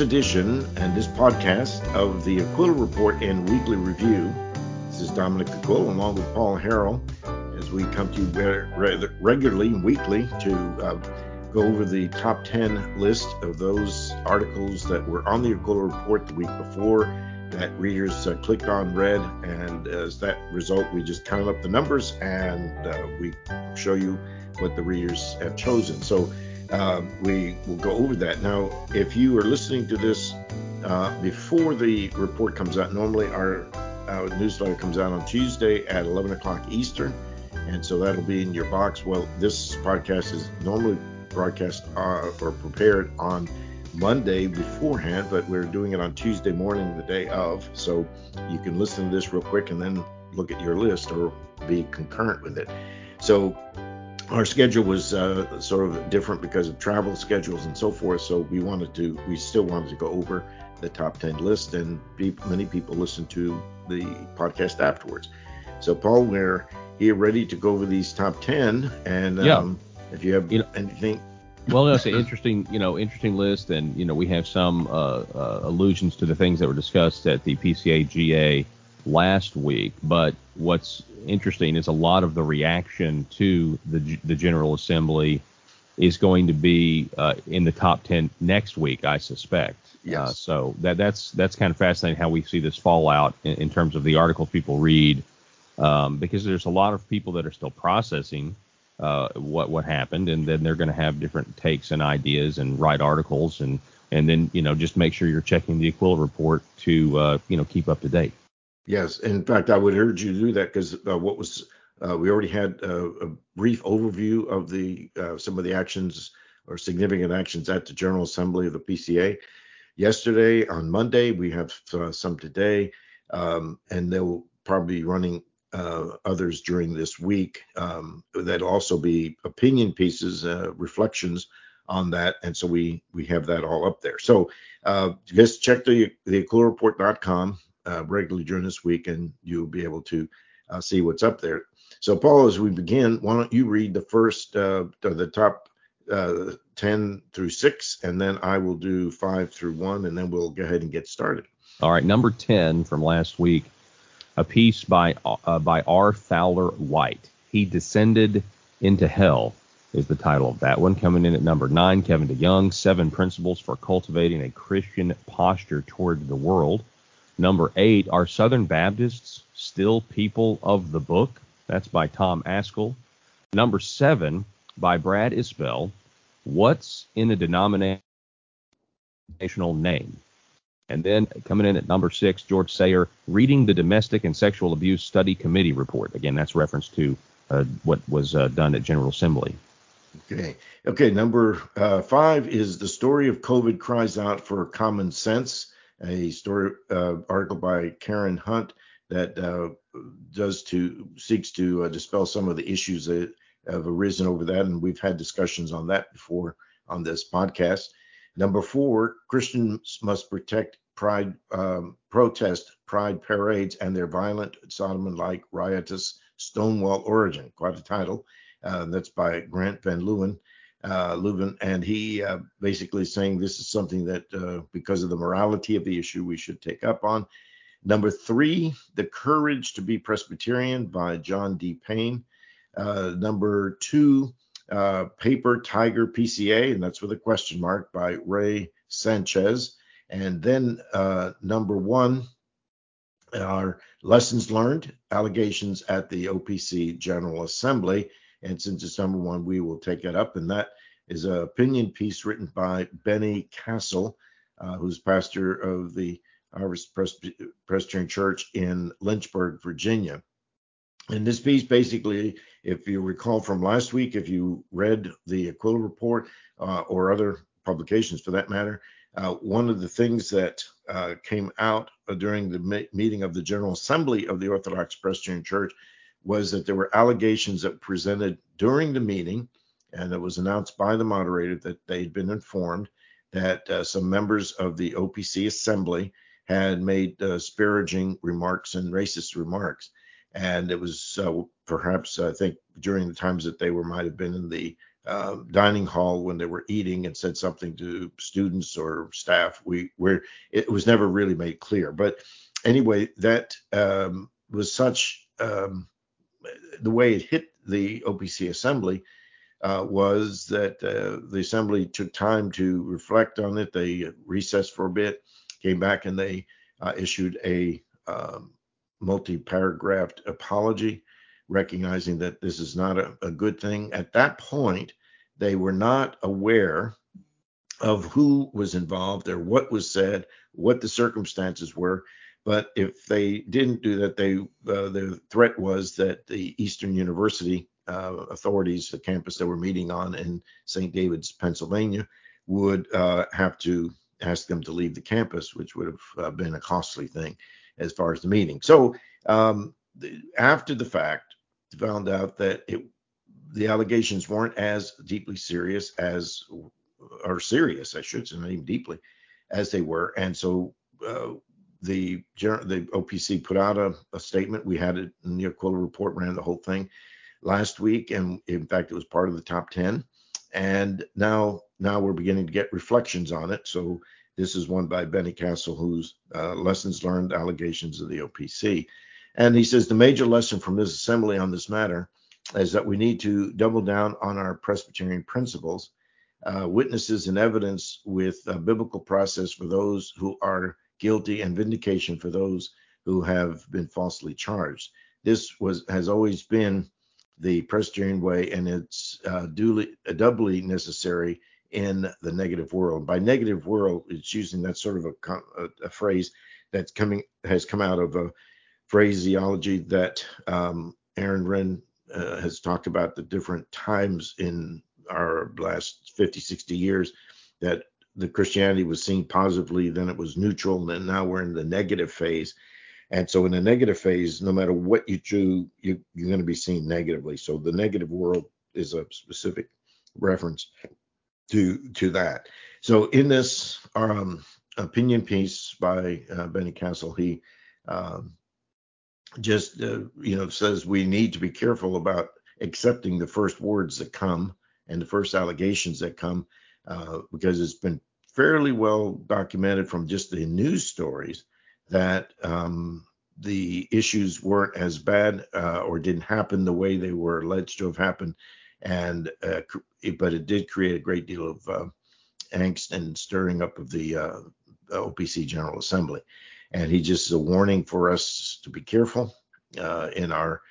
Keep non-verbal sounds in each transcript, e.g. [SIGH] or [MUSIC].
this edition and this podcast of the Aquila Report and Weekly Review. This is Dominic Aquila along with Paul Harrell as we come to you regularly and weekly to uh, go over the top 10 list of those articles that were on the Aquila Report the week before that readers uh, clicked on, read, and as that result, we just count up the numbers and uh, we show you what the readers have chosen. So uh, we will go over that. Now, if you are listening to this uh, before the report comes out, normally our, our newsletter comes out on Tuesday at 11 o'clock Eastern, and so that'll be in your box. Well, this podcast is normally broadcast uh, or prepared on Monday beforehand, but we're doing it on Tuesday morning, the day of. So you can listen to this real quick and then look at your list or be concurrent with it. So our schedule was uh, sort of different because of travel schedules and so forth. So we wanted to, we still wanted to go over the top 10 list, and be, many people listen to the podcast afterwards. So Paul, we're here ready to go over these top 10, and yeah. Um, if you have you know, anything. well, it's an [LAUGHS] interesting, you know, interesting list, and you know, we have some uh, uh, allusions to the things that were discussed at the PCAGA last week. But what's interesting is a lot of the reaction to the the General Assembly is going to be uh, in the top 10 next week, I suspect. Yes. Uh, so that that's that's kind of fascinating how we see this fallout in, in terms of the articles people read, um, because there's a lot of people that are still processing uh, what what happened, and then they're going to have different takes and ideas and write articles, and and then you know just make sure you're checking the Aquila report to uh, you know keep up to date. Yes, in fact, I would urge you to do that because uh, what was uh, we already had uh, a brief overview of the uh, some of the actions or significant actions at the General Assembly of the PCA yesterday. On Monday, we have uh, some today, um, and they'll probably be running uh, others during this week. Um, that'll also be opinion pieces, reflections on that, and so we we have that all up there. So just check the the aquilareport.com uh, regularly during this week, and you'll be able to uh, see what's up there. So, Paul, as we begin, why don't you read the first, uh, the top uh, 10 through 6, and then I will do 5 through 1, and then we'll go ahead and get started. All right, number 10 from last week, a piece by uh, by R. Fowler White. He descended into hell is the title of that one. Coming in at number nine, Kevin DeYoung, Seven Principles for Cultivating a Christian Posture Toward the World. Number eight, Are Southern Baptists Still People of the Book? That's by Tom Ascol. Number seven, by Brad Isbell, What's in a Denominational Name? And then coming in at number six, George Sayer, Reading the Domestic and Sexual Abuse Study Committee Report. Again, that's reference to uh, what was uh, done at General Assembly. Okay. Okay. Number uh, five is the story of COVID cries out for common sense a story uh, article by Karen Hunt that uh, does to seeks to uh, dispel some of the issues that have arisen over that, and we've had discussions on that before on this podcast. Number four, Christians must protect pride um, protest pride parades and their violent Sodom-like riotous Stonewall origin. Quite a title. Uh, that's by Grant Van Leeuwen uh, Leuven, and he uh, basically saying this is something that, uh, because of the morality of the issue, we should take up on. Number three, The Courage to be Presbyterian by John D. Payne. Uh, number two, uh, Paper Tiger PCA, and that's with a question mark by Ray Sanchez. And then uh, number one are Lessons Learned, Allegations at the OPC General Assembly. And since it's number one, we will take it up. And that is an opinion piece written by Benny Castle, uh, who's pastor of the Harvest Presbyterian Church in Lynchburg, Virginia. And this piece basically, if you recall from last week, if you read the Aquila report uh, or other publications for that matter, uh, one of the things that uh, came out during the meeting of the General Assembly of the Orthodox Presbyterian Church was that there were allegations that presented during the meeting, and it was announced by the moderator that they'd been informed that uh, some members of the OPC assembly had made uh, disparaging remarks and racist remarks. And it was uh, perhaps, I think, during the times that they were might have been in the uh, dining hall when they were eating and said something to students or staff. We where it was never really made clear. But anyway, that um, was such um, the way it hit the OPC assembly uh, was that uh, the assembly took time to reflect on it. They recessed for a bit, came back, and they uh, issued a um, multi-paragraphed apology recognizing that this is not a, a good thing. At that point, they were not aware of who was involved or what was said, what the circumstances were. But if they didn't do that, they uh, the threat was that the Eastern University uh, authorities, the campus that we're meeting on in St. David's, Pennsylvania, would uh, have to ask them to leave the campus, which would have uh, been a costly thing as far as the meeting. So um, the, after the fact, found out that it the allegations weren't as deeply serious as or serious, I should say, not even deeply as they were, and so uh, the the OPC put out a, a, statement. We had it in the Aquila report, ran the whole thing last week, and in fact, it was part of the top ten. And now now we're beginning to get reflections on it. So this is one by Benny Castle, whose uh, lessons learned allegations of the OPC. And he says the major lesson from this assembly on this matter is that we need to double down on our Presbyterian principles, uh, witnesses and evidence with a biblical process for those who are guilty and vindication for those who have been falsely charged. This was has always been the Presbyterian way, and it's uh, duly, uh, doubly necessary in the negative world. By negative world, it's using that sort of a, a, a phrase that's coming has come out of a phraseology that um, Aaron Renn uh, has talked about the different times in our last 50, 60 years that the Christianity was seen positively, then it was neutral, and then now we're in the negative phase. And so in the negative phase, no matter what you do, you, you're going to be seen negatively. So the negative world is a specific reference to to that. So in this um, opinion piece by uh, Benny Castle, he um, just uh, you know says we need to be careful about accepting the first words that come and the first allegations that come uh, because it's been fairly well documented from just the news stories that um, the issues weren't as bad uh, or didn't happen the way they were alleged to have happened. And uh, but it did create a great deal of uh, angst and stirring up of the uh, OPC General Assembly. And he just is a warning for us to be careful uh, in our,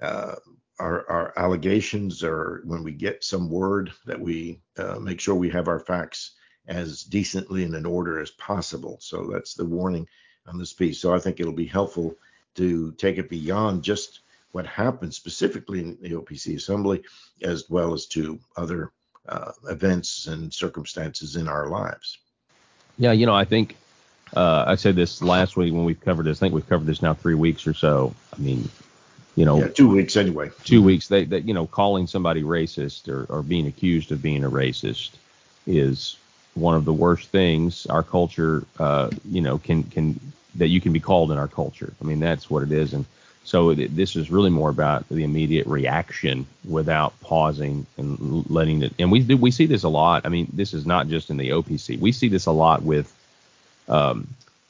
uh, our, our allegations or when we get some word that we uh, make sure we have our facts as decently and in order as possible. So that's the warning on this piece. So I think it'll be helpful to take it beyond just what happened specifically in the OPC assembly, as well as to other uh, events and circumstances in our lives. Yeah, you know, I think uh, I said this last week when we've covered this. I think we've covered this now three weeks or so. I mean, you know, yeah, two weeks anyway. Two weeks. They, that you know, calling somebody racist or, or being accused of being a racist is one of the worst things our culture, uh, you know, can can that you can be called in our culture. I mean, that's what it is. And so this is really more about the immediate reaction without pausing and letting it. And we we see this a lot. I mean, this is not just in the OPC. We see this a lot with um,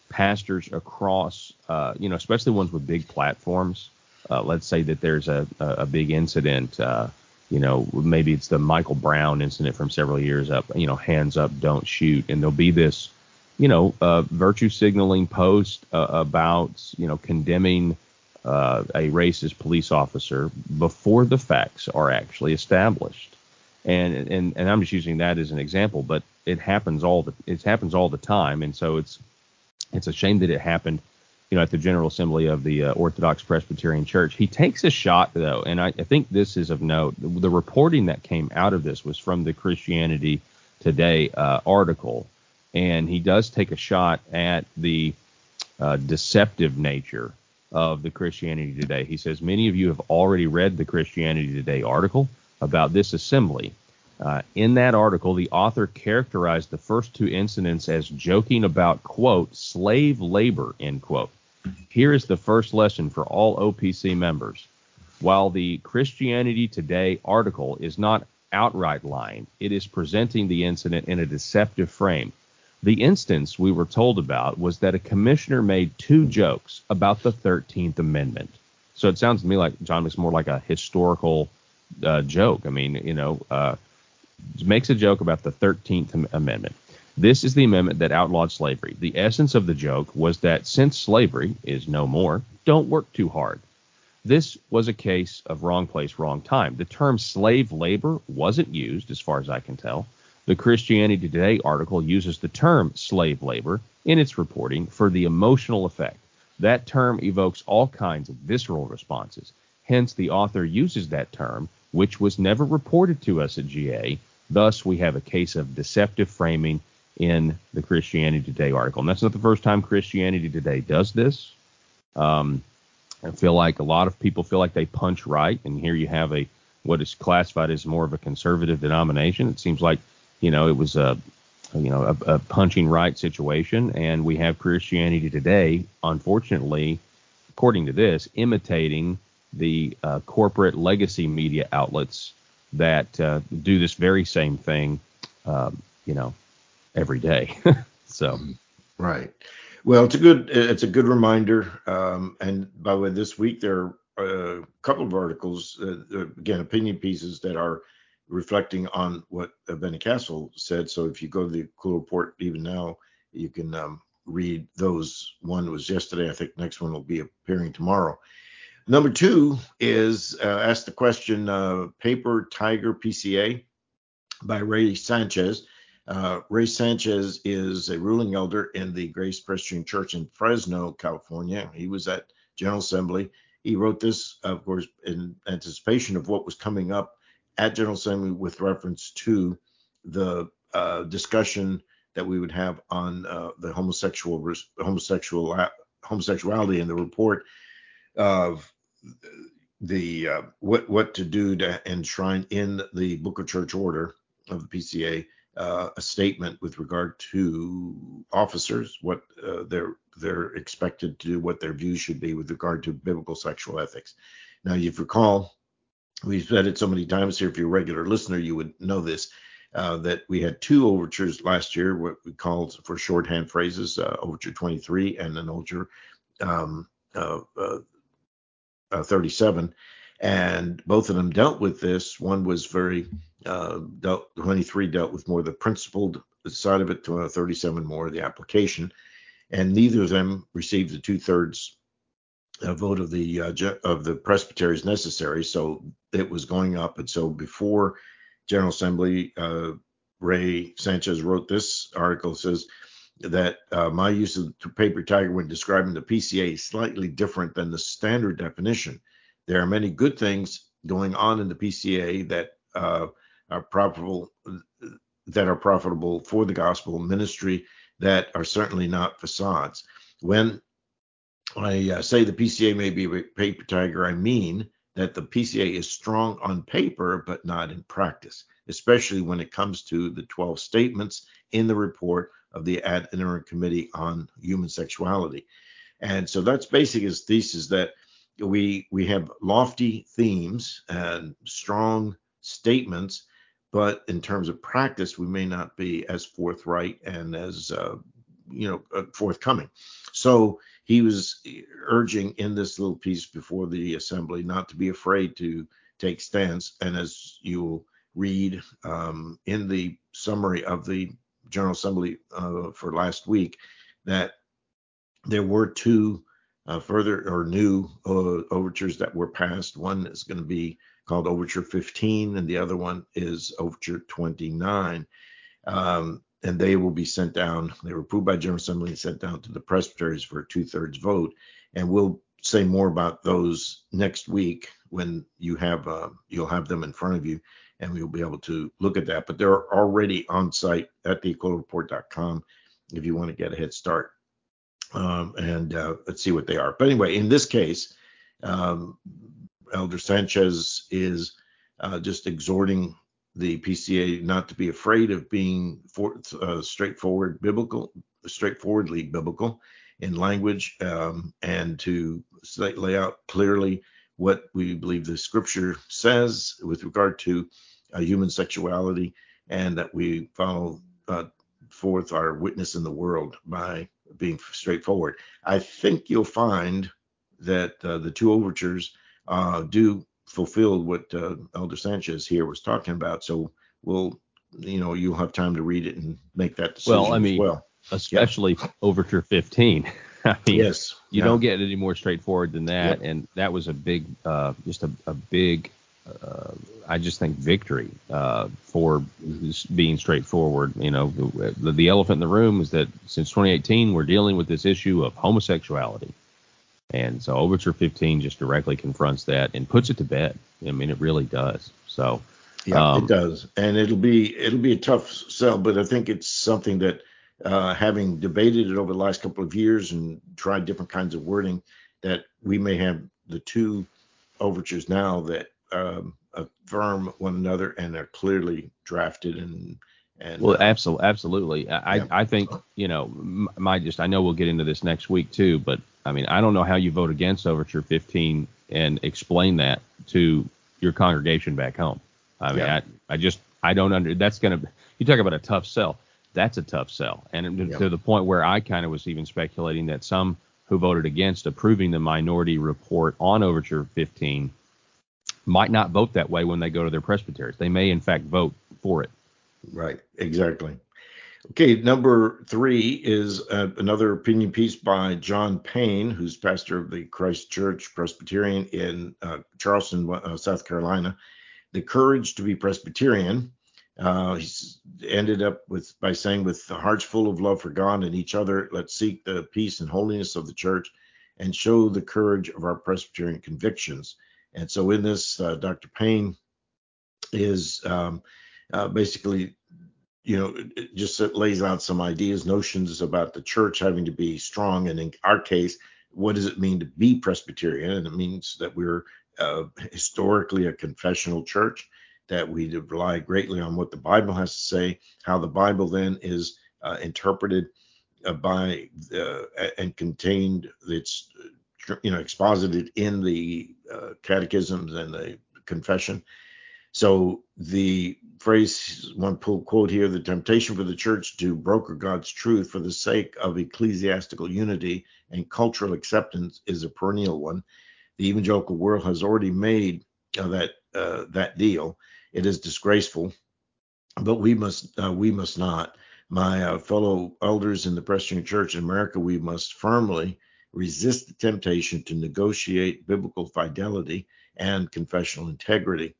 pastors across, uh, you know, especially ones with big platforms. Uh, let's say that there's a, a big incident, uh, you know, maybe it's the Michael Brown incident from several years up, you know, hands up, don't shoot. And there'll be this, you know, uh, virtue signaling post uh, about, you know, condemning uh, a racist police officer before the facts are actually established. And, and, and I'm just using that as an example, but it happens all the it happens all the time, and so it's it's a shame that it happened, you know, at the General Assembly of the uh, Orthodox Presbyterian Church. He takes a shot though, and I, I think this is of note. The, reporting that came out of this was from the Christianity Today uh, article, and he does take a shot at the uh, deceptive nature of the Christianity Today. He says many of you have already read the Christianity Today article about this assembly uh, in that article, the author characterized the first two incidents as joking about, quote, slave labor, end quote. Here is the first lesson for all OPC members. While the Christianity Today article is not outright lying. It is presenting the incident in a deceptive frame. The instance we were told about was that a commissioner made two jokes about the 13th Amendment. So it sounds to me like John makes more like a historical uh, joke. I mean, you know, uh, makes a joke about the 13th Amendment. This is the amendment that outlawed slavery. The essence of the joke was that since slavery is no more, don't work too hard. This was a case of wrong place, wrong time. The term slave labor wasn't used, as far as I can tell. The Christianity Today article uses the term slave labor in its reporting for the emotional effect. That term evokes all kinds of visceral responses. Hence, the author uses that term, which was never reported to us at GA. Thus, we have a case of deceptive framing in the Christianity Today article. And that's not the first time Christianity Today does this. Um, I feel like a lot of people feel like they punch right, and here you have a what is classified as more of a conservative denomination. It seems like you know it was a you know a, a punching right situation, and we have Christianity today, unfortunately, according to this, imitating the uh, corporate legacy media outlets that uh, do this very same thing, um, you know, every day. [LAUGHS] so, right. Well, it's a good it's a good reminder. Um, and by the way, this week there are a couple of articles, uh, uh again, opinion pieces that are reflecting on what Benny Castle said. So if you go to the Aquila Report even now, you can um, read those. One was yesterday. I think next one will be appearing tomorrow. Number two is uh, ask the question uh, Paper Tiger PCA by Ray Sanchez. Uh, Ray Sanchez is a ruling elder in the Grace Presbyterian Church in Fresno, California. He was at General Assembly. He wrote this, of course, in anticipation of what was coming up at General Assembly with reference to the uh, discussion that we would have on uh, the homosexual homosexual homosexuality in the report of the uh, what what to do to enshrine in the Book of Church Order of the PCA uh, a statement with regard to officers, what uh, they're they're expected to do, what their views should be with regard to biblical sexual ethics. Now, if you recall, we've said it so many times here. If you're a regular listener, you would know this. Uh, that we had two overtures last year, what we called for shorthand phrases, uh, Overture 23 and then Overture um, uh, 37 and both of them dealt with this. One was very uh, dealt 23 dealt with more the principled side of it, to 37 more the application, and neither of them received the two thirds uh, vote of the uh, of the presbyteries necessary. So it was going up, and so before General Assembly, uh, Ray Sanchez wrote this article says that uh, my use of paper tiger when describing the PCA is slightly different than the standard definition. There are many good things going on in the PCA that are profitable that are profitable for the gospel ministry that are certainly not facades. When I uh, say the PCA may be a paper tiger, I mean that the PCA is strong on paper but not in practice, especially when it comes to the 12 statements in the report of the Ad Interim Committee on Human Sexuality. And so that's basically his thesis that we we have lofty themes and strong statements, but in terms of practice, we may not be as forthright and as uh, you know uh, forthcoming. So he was urging in this little piece before the assembly not to be afraid to take stance. And as you'll read um, in the summary of the General Assembly uh, for last week, that there were two uh, further or new uh, overtures that were passed. One is going to be called Overture 15, and the other one is Overture 29. Um, and they will be sent down. They were approved by General Assembly and sent down to the presbyteries for a two-thirds vote. And we'll say more about those next week when you have uh, you'll have them in front of you, and we'll be able to look at that. But they're already on site at theaquilareport.com if you want to get a head start um, and uh, let's see what they are. But anyway, in this case, um, Elder Sanchez is uh, just exhorting the PCA not to be afraid of being for, uh, straightforward biblical, straightforwardly biblical in language, um, and to lay out clearly what we believe the Scripture says with regard to uh, human sexuality, and that we follow uh, forth our witness in the world by being straightforward. I think you'll find that uh, the two overtures uh, do fulfill what uh, Elder Sanchez here was talking about. So we'll, you know, you'll have time to read it and make that decision well, I mean, well. Especially yeah. Overture 15. [LAUGHS] I mean, yes, you yeah. don't get any more straightforward than that, yep. and that was a big, uh, just a, a big, uh, I just think victory uh, for being straightforward. You know, the, the elephant in the room is that since 2018 we're dealing with this issue of homosexuality, and so Overture 15 just directly confronts that and puts it to bed. I mean, it really does. So. Yeah, um, it does, and it'll be it'll be a tough sell, but I think it's something that uh, having debated it over the last couple of years and tried different kinds of wording, that we may have the two overtures now that um, affirm one another and are clearly drafted and and well, absolutely, absolutely. I yeah. I think you know my just I know we'll get into this next week too, but I mean I don't know how you vote against Overture 15 and explain that to your congregation back home. I mean yeah. I I just I don't under that's gonna you talk about a tough sell that's a tough sell. And yep. to the point where I kind of was even speculating that some who voted against approving the minority report on Overture 15 might not vote that way when they go to their presbyteries. They may, in fact, vote for it. Right, exactly. Okay, number three is uh, another opinion piece by John Payne, who's pastor of the Christ Church Presbyterian in uh, Charleston, uh, South Carolina. The Courage to be Presbyterian uh, he's ended up with by saying, with the hearts full of love for God and each other, let's seek the peace and holiness of the church and show the courage of our Presbyterian convictions. And so in this, uh, Dr. Payne is um, uh, basically, you know, just lays out some ideas, notions about the church having to be strong. And in our case, what does it mean to be Presbyterian? And it means that we're uh, historically a confessional church that we rely greatly on what the Bible has to say, how the Bible then is uh, interpreted uh, by uh, and contained, it's you know exposited in the uh, catechisms and the confession. So the phrase, one quote here, the temptation for the church to broker God's truth for the sake of ecclesiastical unity and cultural acceptance is a perennial one. The evangelical world has already made uh, that uh, that deal. It is disgraceful, but we must uh, we must not. My uh, fellow elders in the Presbyterian Church in America, we must firmly resist the temptation to negotiate biblical fidelity and confessional integrity.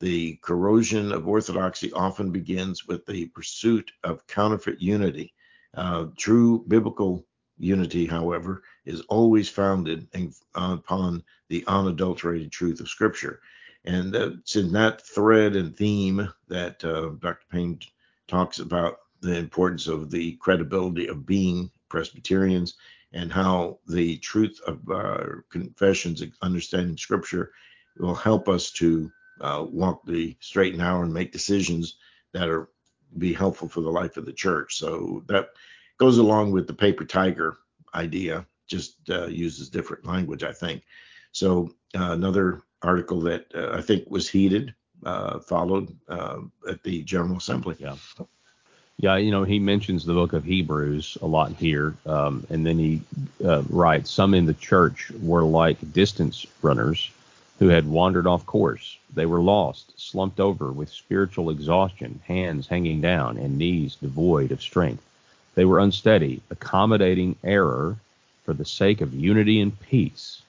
The corrosion of orthodoxy often begins with the pursuit of counterfeit unity. Uh, true biblical unity, however, is always founded upon the unadulterated truth of Scripture. And it's in that thread and theme that uh, Dr. Payne talks about the importance of the credibility of being Presbyterians and how the truth of our confessions, understanding Scripture, will help us to uh, walk the straight and narrow and make decisions that are be helpful for the life of the church. So that goes along with the paper tiger idea, just uh, uses different language, I think. So uh, another article that uh, I think was heated, uh, followed uh, at the General Assembly. Yeah. Yeah, you know, he mentions the book of Hebrews a lot here, um, and then he uh, writes, Some in the church were like distance runners who had wandered off course. They were lost, slumped over with spiritual exhaustion, hands hanging down, and knees devoid of strength. They were unsteady, accommodating error for the sake of unity and peace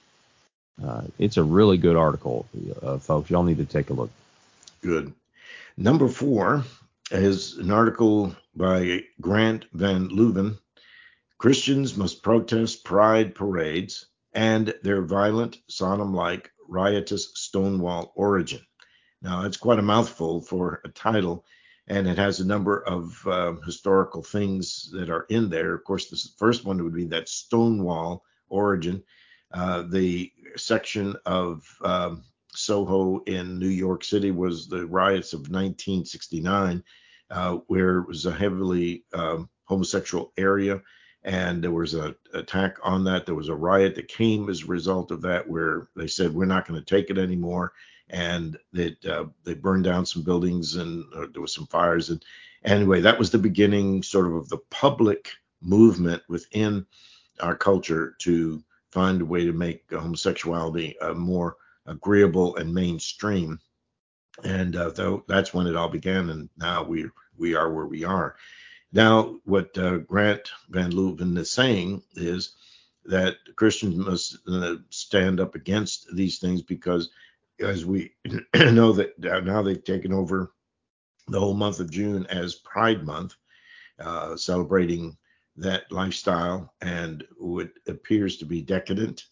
uh, it's a really good article, uh, folks. Y'all need to take a look. Good. Number four is an article by Grant Van Leuven. Christians must protest pride parades and their violent, Sodom like, riotous Stonewall origin. Now, it's quite a mouthful for a title, and it has a number of uh, historical things that are in there. Of course, the first one would be that Stonewall origin. Uh, the section of um, Soho in New York City was the riots of 1969, uh, where it was a heavily um, homosexual area. And there was an attack on that. There was a riot that came as a result of that, where they said we're not going to take it anymore, and that uh, they burned down some buildings and uh, there was some fires. And anyway, that was the beginning, sort of, of the public movement within our culture to find a way to make homosexuality uh, more agreeable and mainstream. And uh, though that's when it all began, and now we we are where we are. Now, what uh, Grant Van Leuven is saying is that Christians must uh, stand up against these things because, as we [CLEARS THROAT] know that now they've taken over the whole month of June as Pride Month, uh, celebrating that lifestyle and what appears to be decadent.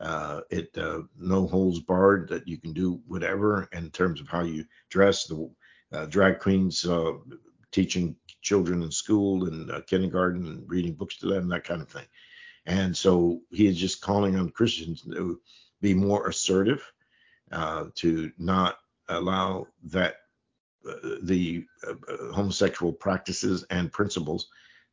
Uh, it uh, no holds barred that you can do whatever in terms of how you dress. The uh, drag queens uh, teaching children in school and uh, kindergarten and reading books to them, that kind of thing. And so he is just calling on Christians to be more assertive, uh, to not allow that uh, the uh, uh, homosexual practices and principles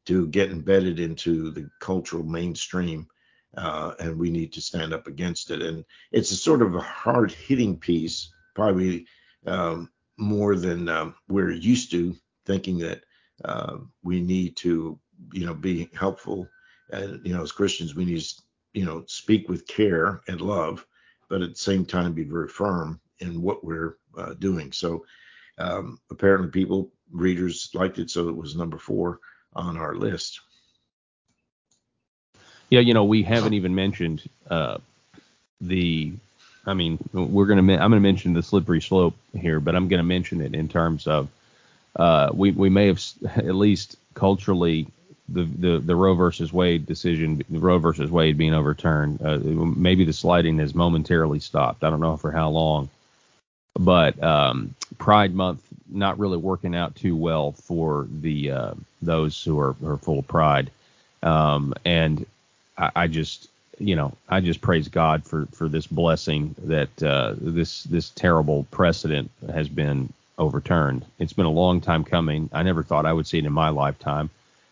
to get embedded into the cultural mainstream. Uh, and we need to stand up against it. And it's a sort of a hard hitting piece, probably um, more than um, we're used to thinking that uh, we need to, you know, be helpful. And, you know, as Christians, we need to, you know, speak with care and love, but at the same time be very firm in what we're uh, doing. So um, apparently, people, readers liked it, so it was number four on our list. Yeah, you know, we haven't even mentioned uh, the. I mean, we're gonna. I'm gonna mention the slippery slope here, but I'm gonna mention it in terms of uh, we we may have [LAUGHS] at least culturally the, the, the Roe versus Wade decision, Roe versus Wade being overturned, uh, maybe the sliding has momentarily stopped. I don't know for how long, but um, Pride Month not really working out too well for the uh, those who are, are full of pride, um, and I, I, just you know I just praise God for for this blessing that uh, this this terrible precedent has been overturned. It's been a long time coming. I never thought I would see it in my lifetime.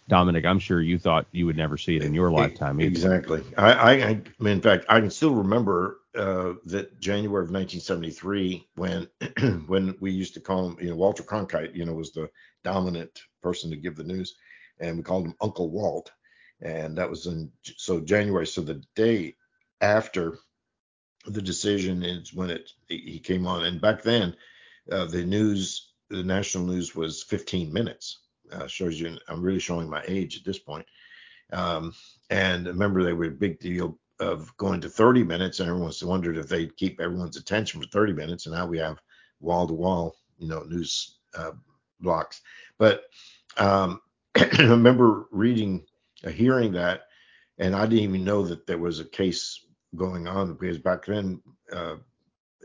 Dominic, I'm sure you thought you would never see it in your lifetime. Either. Exactly. I, I, I mean, in fact, I can still remember uh, that January of 1973 when [CLEARS THROAT] when we used to call him, you know, Walter Cronkite, you know, was the dominant person to give the news, and we called him Uncle Walt, and that was in so January. So the day after the decision is when it he came on, and back then uh, the news, the national news was 15 minutes. Uh, shows you, I'm really showing my age at this point. Um, and remember, they were a big deal of going to 30 minutes, and everyone's wondered if they'd keep everyone's attention for 30 minutes. And now we have wall to wall, you know, news uh, blocks. But um, [CLEARS THROAT] I remember reading, uh, hearing that, and I didn't even know that there was a case going on because back then uh,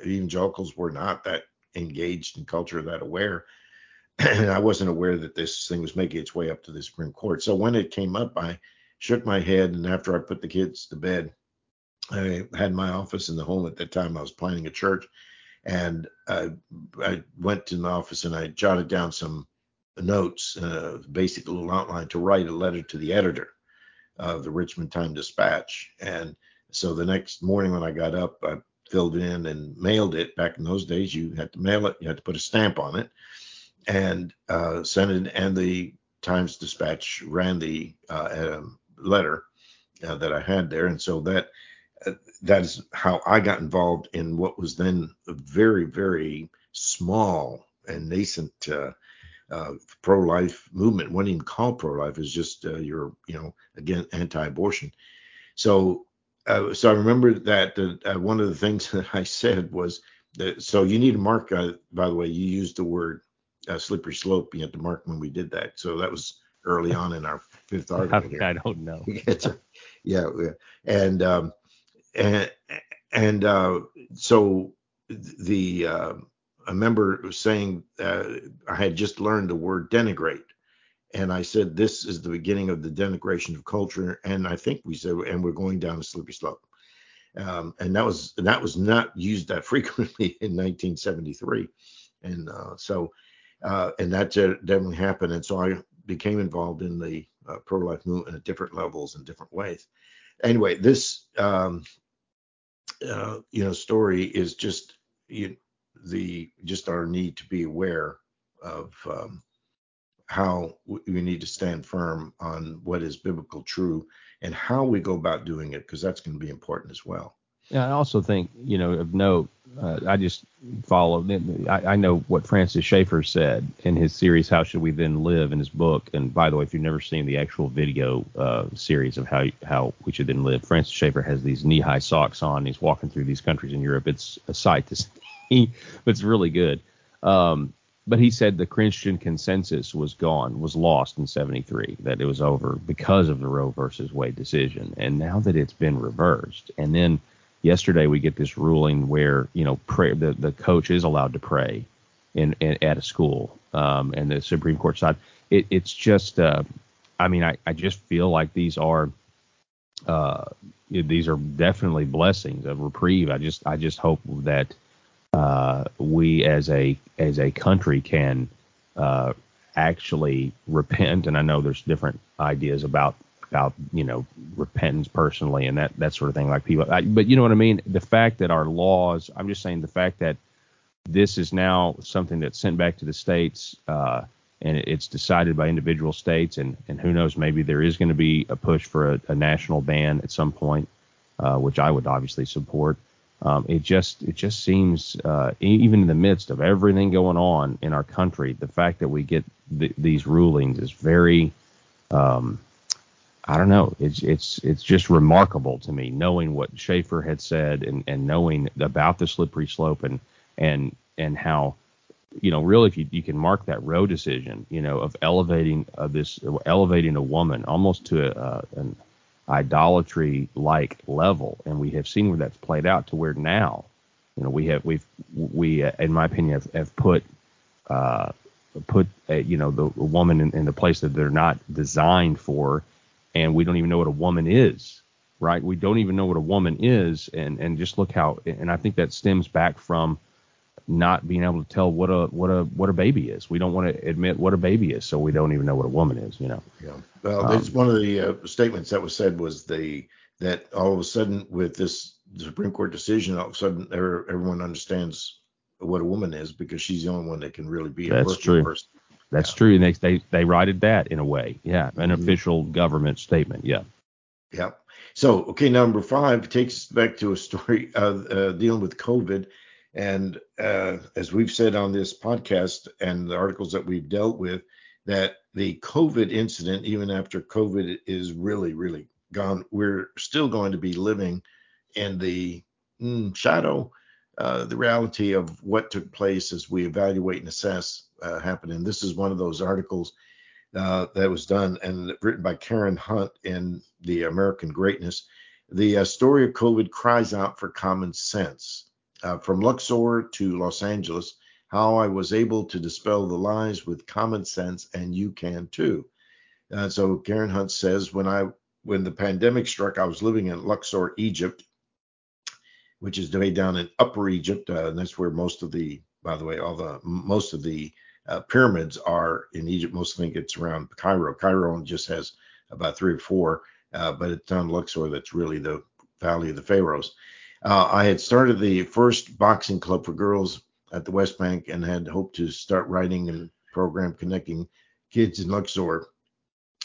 evangelicals were not that engaged in culture, that aware. [CLEARS THROAT] And I wasn't aware that this thing was making its way up to the Supreme Court. So when it came up, I shook my head, and after I put the kids to bed, I had my office in the home at that time. I was planning a church, and I, I went to my office and I jotted down some notes, uh, basic little outline to write a letter to the editor of the Richmond Time Dispatch. And so the next morning when I got up, I filled in and mailed it. Back in those days, you had to mail it, you had to put a stamp on it, and uh, it. And the Times Dispatch ran the uh, um, letter uh, that I had there, and so that uh, that is how I got involved in what was then a very very small and nascent. Uh, uh, pro-life movement. What even called pro-life is just uh, your, you know, again anti-abortion. So uh, so I remember that uh, one of the things [LAUGHS] that I said was that, so you need to mark, uh, by the way, you used the word uh, slippery slope. You had to mark when we did that. So that was early on in our fifth [LAUGHS] article. I, I don't know. [LAUGHS] yeah, yeah. And, um, and, and uh, so the, uh, I remember saying I had just learned the word denigrate and I said, this is the beginning of the denigration of culture. And I think we said, and we're going down a slippery slope. Um, and that was that was not used that [LAUGHS] frequently in 1973. And uh, so, uh, and that definitely happened. And so I became involved in the uh, pro-life movement at different levels and different ways. Anyway, this um, uh, you know story is just you, the just our need to be aware of um, how we need to stand firm on what is biblical true and how we go about doing it because that's going to be important as well. Yeah, I also think, you know, of note, uh, I just follow, I, I, know what Francis Schaeffer said in his series, How Should We Then Live, in his book. And by the way, if you've never seen the actual video uh, series of how how we should then live, Francis Schaeffer has these knee high socks on. He's walking through these countries in Europe. It's a sight to [LAUGHS] see, but it's really good. Um, but he said the Christian consensus was gone, was lost in 73, that it was over because of the Roe versus Wade decision. And now that it's been reversed, and then yesterday we get this ruling where you know pray, the the coach is allowed to pray in, in at a school um, and the Supreme Court side. It, it's just uh, I mean I, I just feel like these are uh, these are definitely blessings of reprieve. I just I just hope that uh, we as a as a country can uh, actually repent. And I know there's different ideas about about you know repentance personally and that that sort of thing like people I, but you know what i mean the fact that our laws i'm just saying the fact that this is now something that's sent back to the states uh, and it's decided by individual states and and who knows maybe there is going to be a push for a, a national ban at some point uh, which i would obviously support um, it just it just seems uh, even in the midst of everything going on in our country the fact that we get th- these rulings is very um, I don't know. It's it's it's just remarkable to me knowing what Schaeffer had said and, and knowing about the slippery slope and and and how you know really if you, you can mark that Roe decision you know of elevating uh, this elevating a woman almost to a, an idolatry like level. And we have seen where that's played out to where now you know we have we've we uh, in my opinion have, have put uh, put a, you know the woman in, in the place that they're not designed for. And we don't even know what a woman is, right? We don't even know what a woman is, and and just look how, and I think that stems back from not being able to tell what a what a what a baby is. We don't want to admit what a baby is, so we don't even know what a woman is. You know. Yeah. Well, um, one of the uh, statements that was said was the that all of a sudden with this Supreme Court decision, all of a sudden everyone understands what a woman is because she's the only one that can really be a true. person. That's yeah. true. And they, they they righted that in a way. Yeah, an mm-hmm. official government statement. Yeah. Yeah. So okay, number five takes us back to a story uh, uh, dealing with COVID, and uh, as we've said on this podcast and the articles that we've dealt with, that the COVID incident, even after COVID is really really gone, we're still going to be living in the mm, shadow, uh, the reality of what took place as we evaluate and assess uh, happening. This is one of those articles uh, that was done and written by Karen Hunt in the American Greatness. The uh, story of COVID cries out for common sense. Uh, from Luxor to Los Angeles, how I was able to dispel the lies with common sense, and you can too. Uh, so Karen Hunt says, when I when the pandemic struck, I was living in Luxor, Egypt, which is way down in Upper Egypt, uh, and that's where most of the, by the way, all the most of the uh, pyramids are in Egypt. Most think it's around Cairo. Cairo just has about three or four, uh, but it's on Luxor that's really the Valley of the Pharaohs. Uh, I had started the first boxing club for girls at the West Bank and had hoped to start writing a program connecting kids in Luxor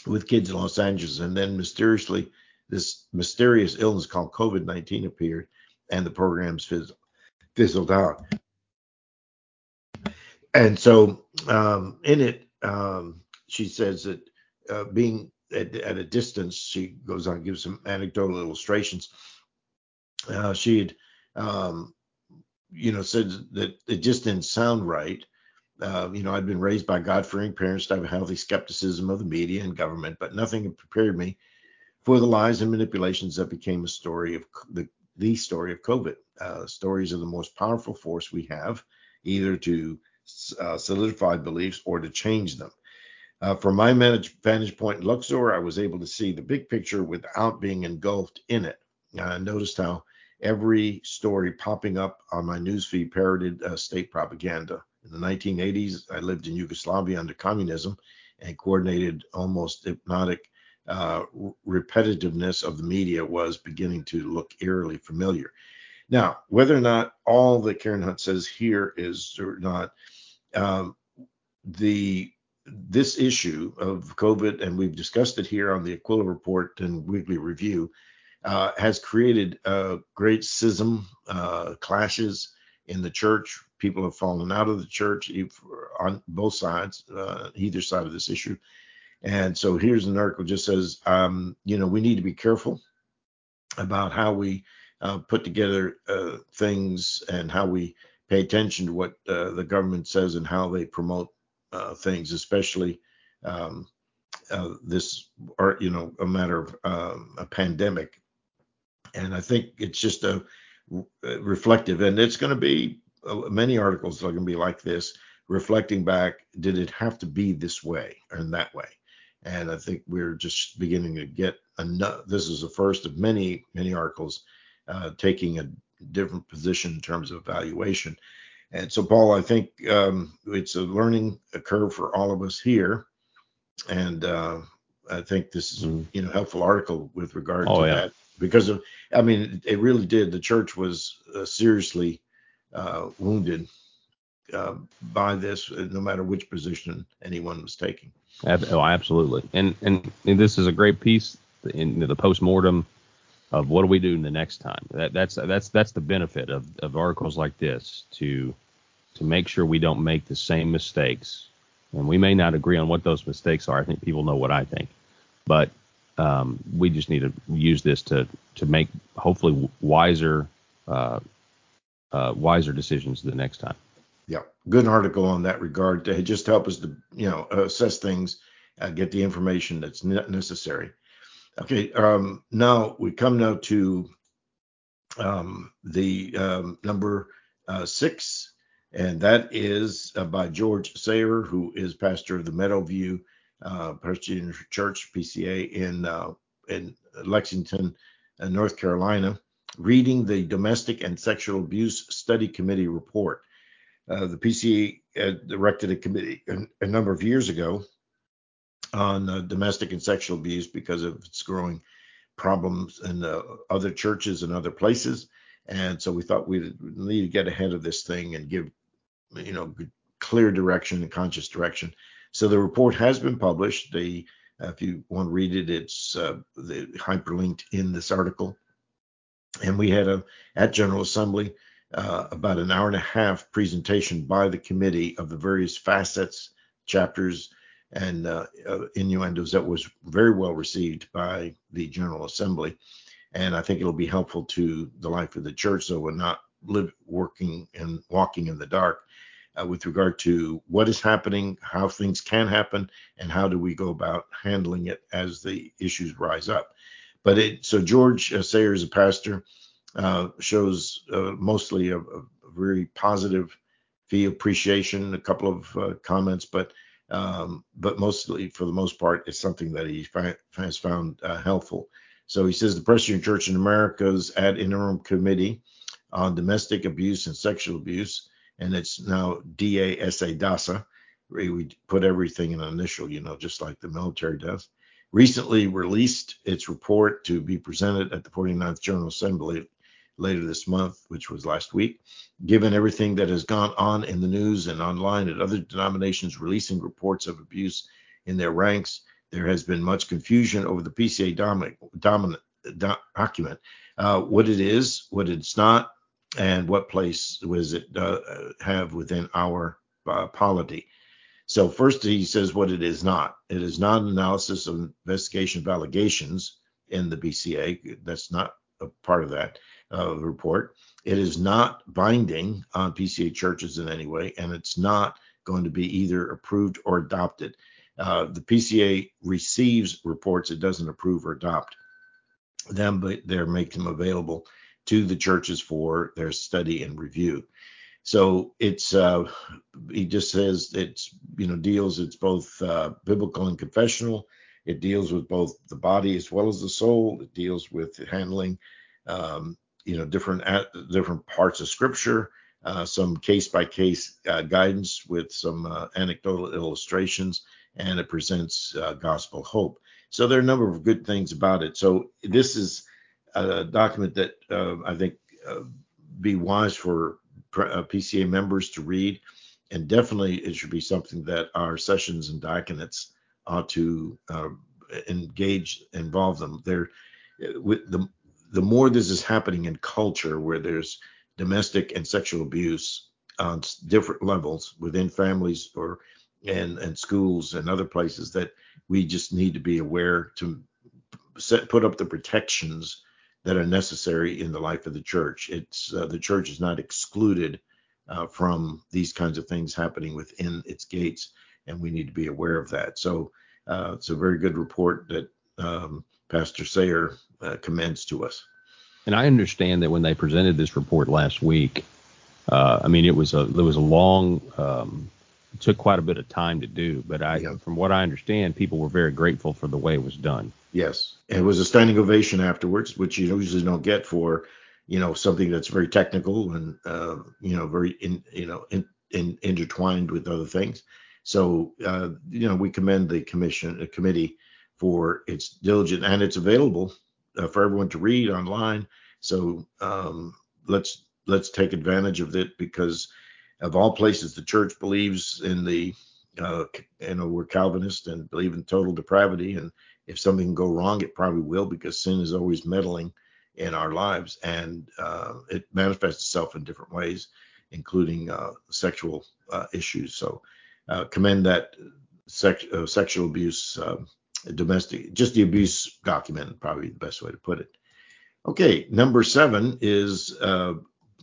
with kids in Los Angeles. And then mysteriously, this mysterious illness called COVID 19 appeared and the programs fizzled, fizzled out and so um, in it, um, she says that uh, being at, at, a distance, she goes on gives some anecdotal illustrations. Uh, she had, um, you know, said that it just didn't sound right. Uh, you know, I'd been raised by God-fearing parents to have a healthy skepticism of the media and government, but nothing had prepared me for the lies and manipulations that became a story of the the story of COVID. Uh, stories are the most powerful force we have, either to uh, solidified beliefs or to change them. Uh, from my vantage point in Luxor, I was able to see the big picture without being engulfed in it. I noticed how every story popping up on my newsfeed parroted uh, state propaganda. In the 1980s, I lived in Yugoslavia under communism, and coordinated, almost hypnotic uh, repetitiveness of the media was beginning to look eerily familiar. Now, whether or not all that Karen Hunt says here is or not, um, the this issue of COVID, and we've discussed it here on the Aquila Report and Weekly Review, uh, has created a great schism, uh, clashes in the church. People have fallen out of the church on both sides, uh, either side of this issue. And so here's an article just says, um, you know, we need to be careful about how we uh, put together uh, things and how we pay attention to what uh, the government says and how they promote uh, things, especially um, uh, this, or you know, a matter of um, a pandemic. And I think it's just a reflective, and it's going to be uh, many articles are going to be like this, reflecting back. Did it have to be this way and that way? And I think we're just beginning to get enough. This is the first of many, many articles uh, taking a different position in terms of evaluation. And so, Paul, I think um, it's a learning curve for all of us here, and uh, I think this is mm. you know helpful article with regard oh, to yeah. that because of I mean it really did. The church was uh, seriously uh, wounded uh, by this, no matter which position anyone was taking. Oh, absolutely, and and, and this is a great piece in the post mortem of what do we do the next time. That, that's that's that's the benefit of, of articles like this to to make sure we don't make the same mistakes. And we may not agree on what those mistakes are. I think people know what I think, but um, we just need to use this to to make hopefully wiser uh, uh, wiser decisions the next time. Yeah, good article on that regard to just help us to you know assess things, uh, get the information that's necessary. Okay, um, now we come now to um, the um, number uh, six, and that is uh, by George Sayer, who is pastor of the Meadowview uh, Presbyterian Church (PCA) in uh, in Lexington, uh, North Carolina, reading the Domestic and Sexual Abuse Study Committee report. Uh, the PCA directed a committee a, number of years ago on uh, domestic and sexual abuse because of its growing problems in uh, other churches and other places. And so we thought we need to get ahead of this thing and give, you know, clear direction and conscious direction. So the report has been published. The uh, if you want to read it, it's uh, the hyperlinked in this article. And we had a at General Assembly uh, about an hour and a half presentation by the committee of the various facets, chapters, and uh, uh, innuendos that was very well received by the General Assembly. And I think it'll be helpful to the life of the church, so we're not live, working and walking in the dark uh, with regard to what is happening, how things can happen, and how do we go about handling it as the issues rise up. But it so George uh, Sayer a pastor, uh, shows uh, mostly a, a, very positive fee appreciation, a couple of uh, comments, but um, but mostly for the most part, it's something that he fi- has found uh, helpful. So he says the Presbyterian Church in America's ad interim committee on domestic abuse and sexual abuse, and it's now DASA DASA. We put everything in an initial, you know, just like the military does. Recently released its report to be presented at the 49th General Assembly later this month, which was last week. Given everything that has gone on in the news and online and other denominations releasing reports of abuse in their ranks, there has been much confusion over the PCA dominant, dominant document, uh, what it is, what it's not, and what place does it uh, have within our uh, polity. So first he says what it is not. It is not an analysis of investigation of allegations in the PCA. That's not a part of that uh, report. It is not binding on PCA churches in any way, and it's not going to be either approved or adopted. Uh, the PCA receives reports, it doesn't approve or adopt them, but they're make them available to the churches for their study and review. So it's uh, he just says it's you know deals it's both uh, biblical and confessional. It deals with both the body as well as the soul. It deals with handling um, you know different different parts of scripture uh, some case by case guidance with some uh, anecdotal illustrations and it presents uh, gospel hope. So there are a number of good things about it. So this is a document that uh, I think uh, be wise for uh, PCA members to read, and definitely it should be something that our sessions and diaconates ought to uh, engage, involve them. There, with the the more this is happening in culture where there's domestic and sexual abuse on different levels within families or and and schools and other places that we just need to be aware to set put up the protections that are necessary in the life of the church. It's uh, the church is not excluded uh, from these kinds of things happening within its gates, and we need to be aware of that. So uh, it's a very good report that um, Pastor Sayer uh, commends to us. And I understand that when they presented this report last week, uh, I mean it was a it was a long um, took quite a bit of time to do, but I yeah. from what I understand, people were very grateful for the way it was done. Yes, it was a standing ovation afterwards, which you usually don't get for you know something that's very technical and uh, you know very in, you know in, in, intertwined with other things. So uh, you know we commend the commission the committee for its diligent and it's available uh, for everyone to read online. So um, let's let's take advantage of it because of all places the church believes in the uh, you know we're Calvinist and believe in total depravity and if something can go wrong it probably will because sin is always meddling in our lives and uh, it manifests itself in different ways including uh, sexual uh, issues so uh, commend that sex, uh, sexual abuse um, domestic, just the abuse document, probably the best way to put it. Okay, number seven is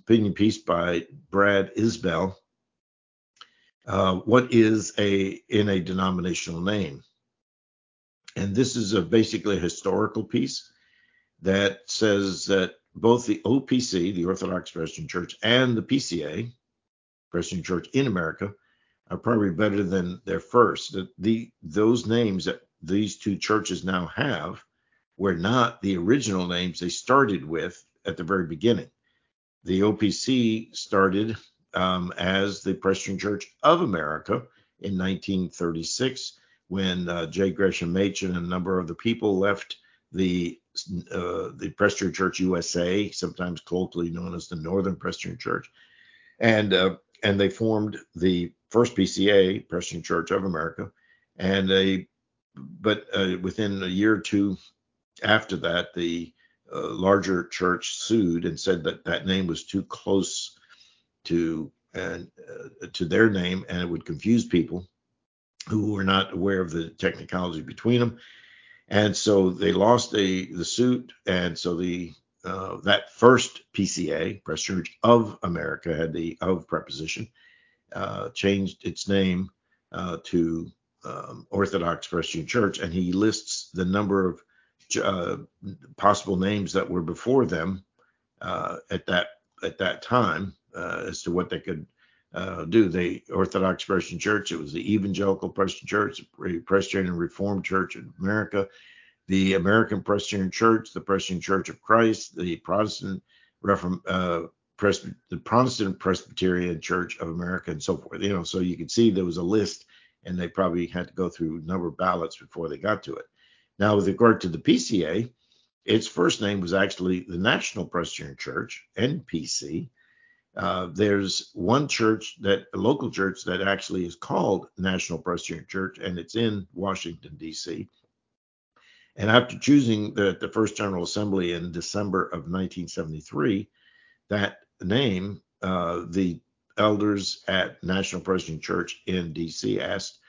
opinion piece by Brad Isbell. Uh, what is a in a denominational name? And this is a basically a historical piece that says that both the OPC, the Orthodox Presbyterian Church, and the PCA, Presbyterian Church in America, are probably better than their first. The, the those names that these two churches now have were not the original names they started with at the very beginning. The OPC started um, as the Presbyterian Church of America in 1936 when uh, J. Gresham Machen and a number of the people left the uh, the Presbyterian Church USA, sometimes colloquially known as the Northern Presbyterian Church, and uh, and they formed the first PCA, Presbyterian Church of America, and they but uh, within a year or two after that, the larger church sued and said that that name was too close to and uh, to their name and it would confuse people who were not aware of the technicology between them. And so they lost a, the suit, and so the uh, that first PCA, Press Church of America, had the of preposition, uh, changed its name uh, to um, Orthodox Presbyterian Church, and he lists the number of uh, possible names that were before them uh, at that at that time uh, as to what they could uh, do. The Orthodox Presbyterian Church, it was the Evangelical Presbyterian Church, the Presbyterian Reformed Church in America, the American Presbyterian Church, the Presbyterian Church of Christ, the Protestant Reform, uh, Presby- the Protestant Presbyterian Church of America, and so forth. You know, so you could see there was a list and they probably had to go through a number of ballots before they got to it. Now, with regard to the PCA, its first name was actually the National Presbyterian Church, NPC. Uh, there's one church that a local church that actually is called National Presbyterian Church, and it's in Washington D.C. And after choosing the, the first General Assembly in December of 1973, that name, uh, the elders at National Presbyterian Church in D.C. asked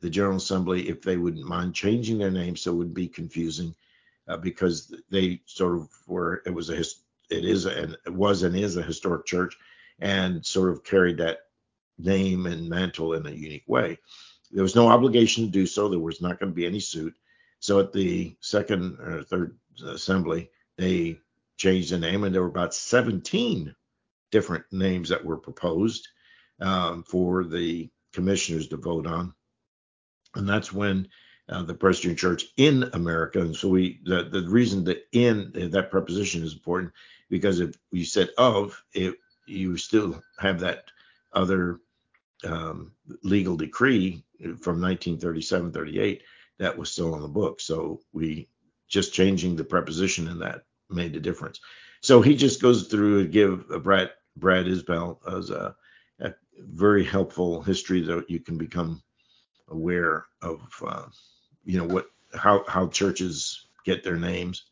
the General Assembly if they wouldn't mind changing their name so it wouldn't be confusing uh, because they sort of were it was a it is and it was and is a historic church and sort of carried that name and mantle in a unique way. There was no obligation to do so. There was not going to be any suit. So at the second or third assembly, they changed the name, and there were about 17 different names that were proposed um, for the commissioners to vote on. And that's when uh, the Presbyterian Church in America, and so we the, the reason that in that preposition is important because if you said of, it you still have that other um, legal decree from 1937 38 that was still on the book. So we just changing the preposition in that made a difference. So he just goes through and give uh, Brad Brad Isbell as a, a, very helpful history that you can become aware of, uh, you know, what how how churches get their names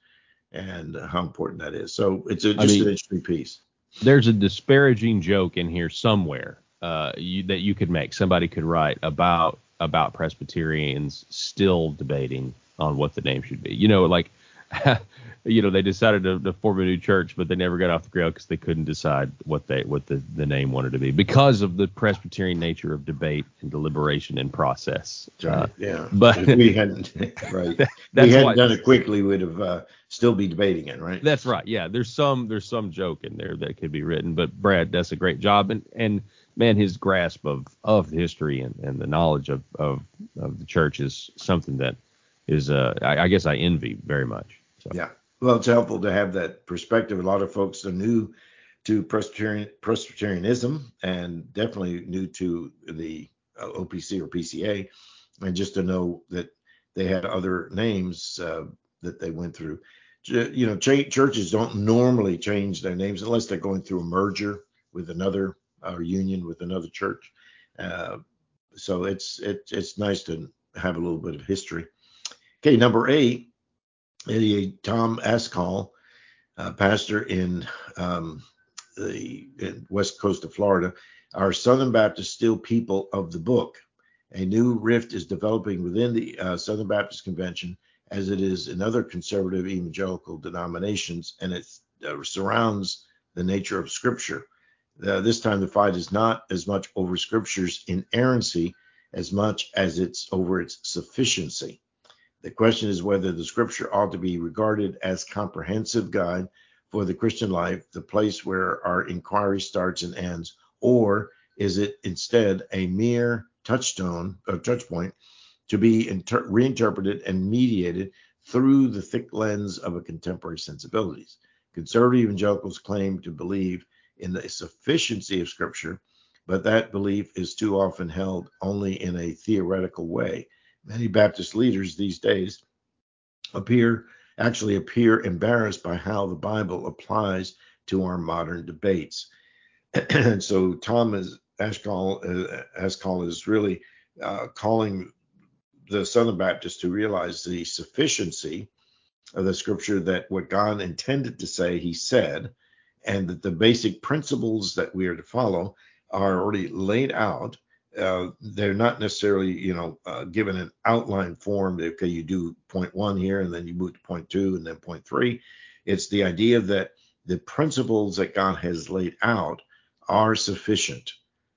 and how important that is. So it's a, just I mean, an interesting piece. There's a disparaging joke in here somewhere uh, you, that you could make. Somebody could write about about Presbyterians still debating on what the name should be. You know, like [LAUGHS] you know, they decided to, to, form a new church, but they never got off the ground because they couldn't decide what they what the, the name wanted to be because of the Presbyterian nature of debate and deliberation and process. Right. Uh, yeah. But if we hadn't [LAUGHS] right, we hadn't why, done it quickly, we'd have uh, still be debating it, right? That's right. Yeah. There's some there's some joke in there that could be written, but Brad does a great job, and and man, his grasp of of history and, and the knowledge of, of of the church is something that is uh I, I guess I envy very much. So. Yeah. Well, it's helpful to have that perspective. A lot of folks are new to Presbyterian, Presbyterianism and definitely new to the uh, OPC or PCA, and just to know that they had other names uh, that they went through. You know, ch- churches don't normally change their names unless they're going through a merger with another or union with another church. Uh, so it's it, it's nice to have a little bit of history. Okay, number eight Tom Ascol, uh, pastor in um, the in west coast of Florida, Our Southern Baptists still people of the book? A new rift is developing within the uh, Southern Baptist Convention, as it is in other conservative evangelical denominations, and it uh, surrounds the nature of Scripture. Uh, this time, the fight is not as much over Scripture's inerrancy as much as it's over its sufficiency. The question is whether the scripture ought to be regarded as comprehensive guide for the Christian life, the place where our inquiry starts and ends, or is it instead a mere touchstone or touch point to be inter- reinterpreted and mediated through the thick lens of a contemporary sensibilities? Conservative evangelicals claim to believe in the sufficiency of Scripture, but that belief is too often held only in a theoretical way many Baptist leaders these days appear actually appear embarrassed by how the Bible applies to our modern debates. and [CLEARS THROAT] so Thomas Ascol, uh, Ascol is really uh, calling the Southern Baptists to realize the sufficiency of the scripture that what God intended to say, he said, and that the basic principles that we are to follow are already laid out uh, they're not necessarily, you know, uh, given an outline form. Okay, you do point one here, and then you move to point two, and then point three. It's the idea that the principles that God has laid out are sufficient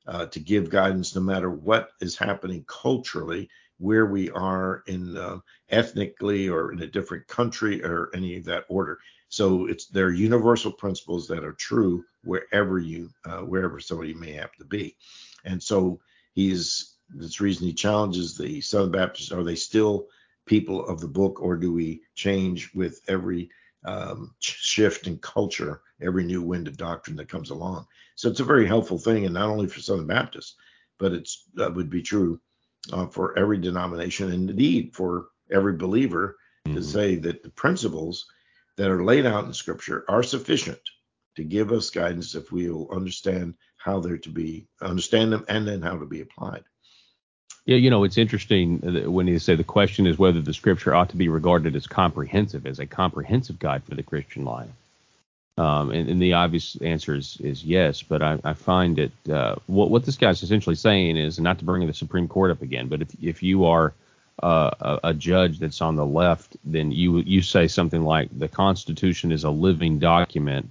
uh, to give guidance, no matter what is happening culturally, where we are in uh, ethnically or in a different country or any of that order. So it's there are universal principles that are true wherever you uh, wherever somebody may happen to be, and so He's that's the reason he challenges the Southern Baptists. Are they still people of the book, or do we change with every um, shift in culture, every new wind of doctrine that comes along? So it's a very helpful thing, and not only for Southern Baptists, but it's that would be true uh, for every denomination, and indeed for every believer mm-hmm. to say that the principles that are laid out in Scripture are sufficient to give us guidance if we will understand how they're to be understand them and then how to be applied. Yeah, you know, it's interesting when you say the question is whether the scripture ought to be regarded as comprehensive, as a comprehensive guide for the Christian life. Um, and, and, the obvious answer is, is yes, but I, I find it uh, what, what this guy's essentially saying is not to bring the Supreme Court up again, but if, if you are uh, a, a, judge that's on the left, then you you say something like the Constitution is a living document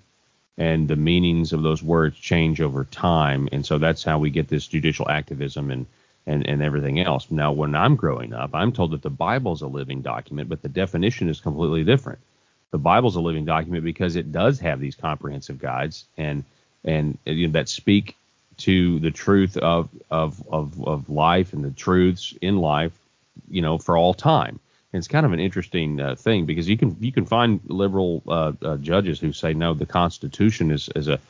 and the meanings of those words change over time. And so that's how we get this judicial activism and, and, and everything else. Now, when I'm growing up, I'm told that the Bible's a living document, but the definition is completely different. The Bible's a living document because it does have these comprehensive guides and and you know, that speak to the truth of, of of of life and the truths in life, you know, for all time it's kind of an interesting uh, thing because you can you can find liberal uh, uh, judges who say no, the Constitution is is a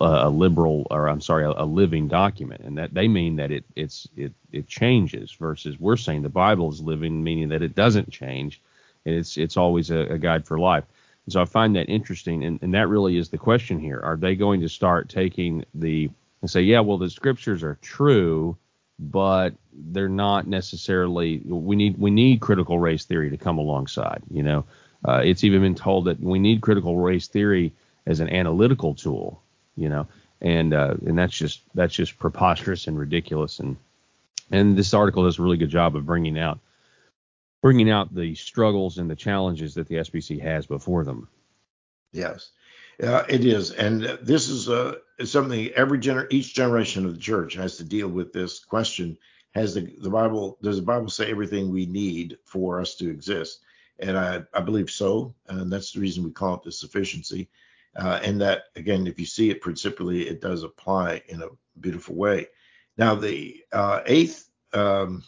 a liberal or I'm sorry, a, a, living document, and that they mean that it it's it it changes versus we're saying the Bible is living, meaning that it doesn't change, and it's it's always a, a guide for life. And so I find that interesting, and, and that really is the question here: Are they going to start taking the and say, yeah, well, the scriptures are true, but they're not necessarily. We need we need critical race theory to come alongside. You know, uh, it's even been told that we need critical race theory as an analytical tool. You know, and uh, and that's just that's just preposterous and ridiculous. And and this article does a really good job of bringing out bringing out the struggles and the challenges that the SBC has before them. Yes, uh, it is, and this is uh, something every gener- each generation of the church has to deal with this question. Has the, the Bible does the Bible say everything we need for us to exist? And I, I believe so, and that's the reason we call it the sufficiency. Uh, and that again, if you see it principally, it does apply in a beautiful way. Now the uh, eighth um,